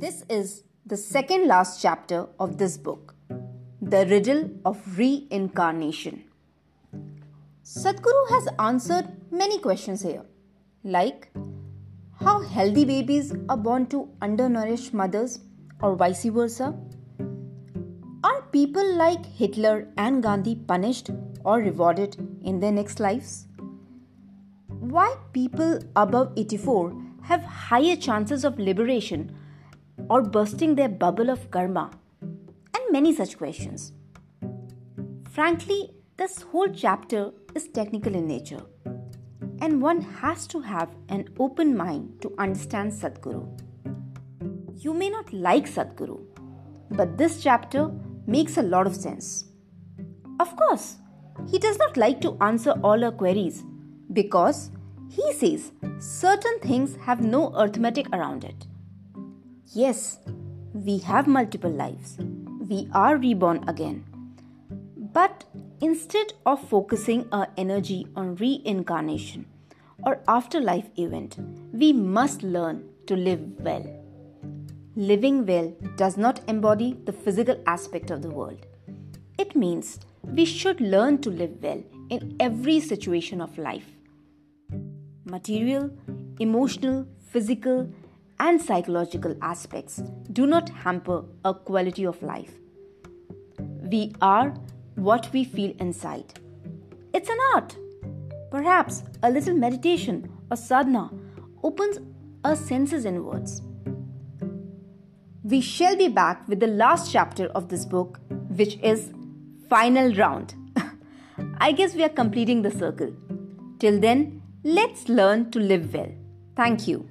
This is the second last chapter of this book, The Riddle of Reincarnation. Sadhguru has answered many questions here, like how healthy babies are born to undernourished mothers or vice versa. Are people like Hitler and Gandhi punished or rewarded in their next lives? Why people above 84 have higher chances of liberation or bursting their bubble of karma, and many such questions. Frankly, this whole chapter is technical in nature, and one has to have an open mind to understand Sadhguru. You may not like Sadhguru, but this chapter makes a lot of sense. Of course, he does not like to answer all our queries because he says certain things have no arithmetic around it. Yes, we have multiple lives. We are reborn again. But instead of focusing our energy on reincarnation or afterlife event, we must learn to live well. Living well does not embody the physical aspect of the world. It means we should learn to live well in every situation of life. Material, emotional, physical, and psychological aspects do not hamper our quality of life. We are what we feel inside. It's an art. Perhaps a little meditation or sadhana opens our senses inwards. We shall be back with the last chapter of this book, which is Final Round. I guess we are completing the circle. Till then, let's learn to live well. Thank you.